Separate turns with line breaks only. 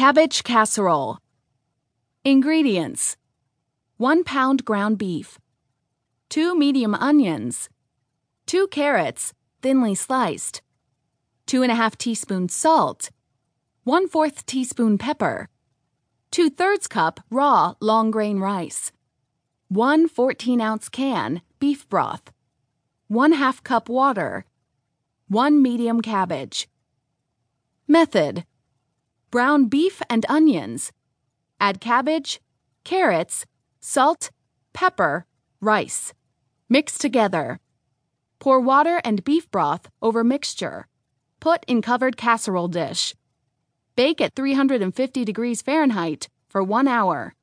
Cabbage casserole. Ingredients. 1 pound ground beef, 2 medium onions, 2 carrots, thinly sliced, 2 1/2 teaspoons salt, 1 4th teaspoon pepper, 2 thirds cup raw long grain rice, 1 14 ounce can beef broth, 1 2 cup water, 1 medium cabbage. Method Brown beef and onions. Add cabbage, carrots, salt, pepper, rice. Mix together. Pour water and beef broth over mixture. Put in covered casserole dish. Bake at 350 degrees Fahrenheit for 1 hour.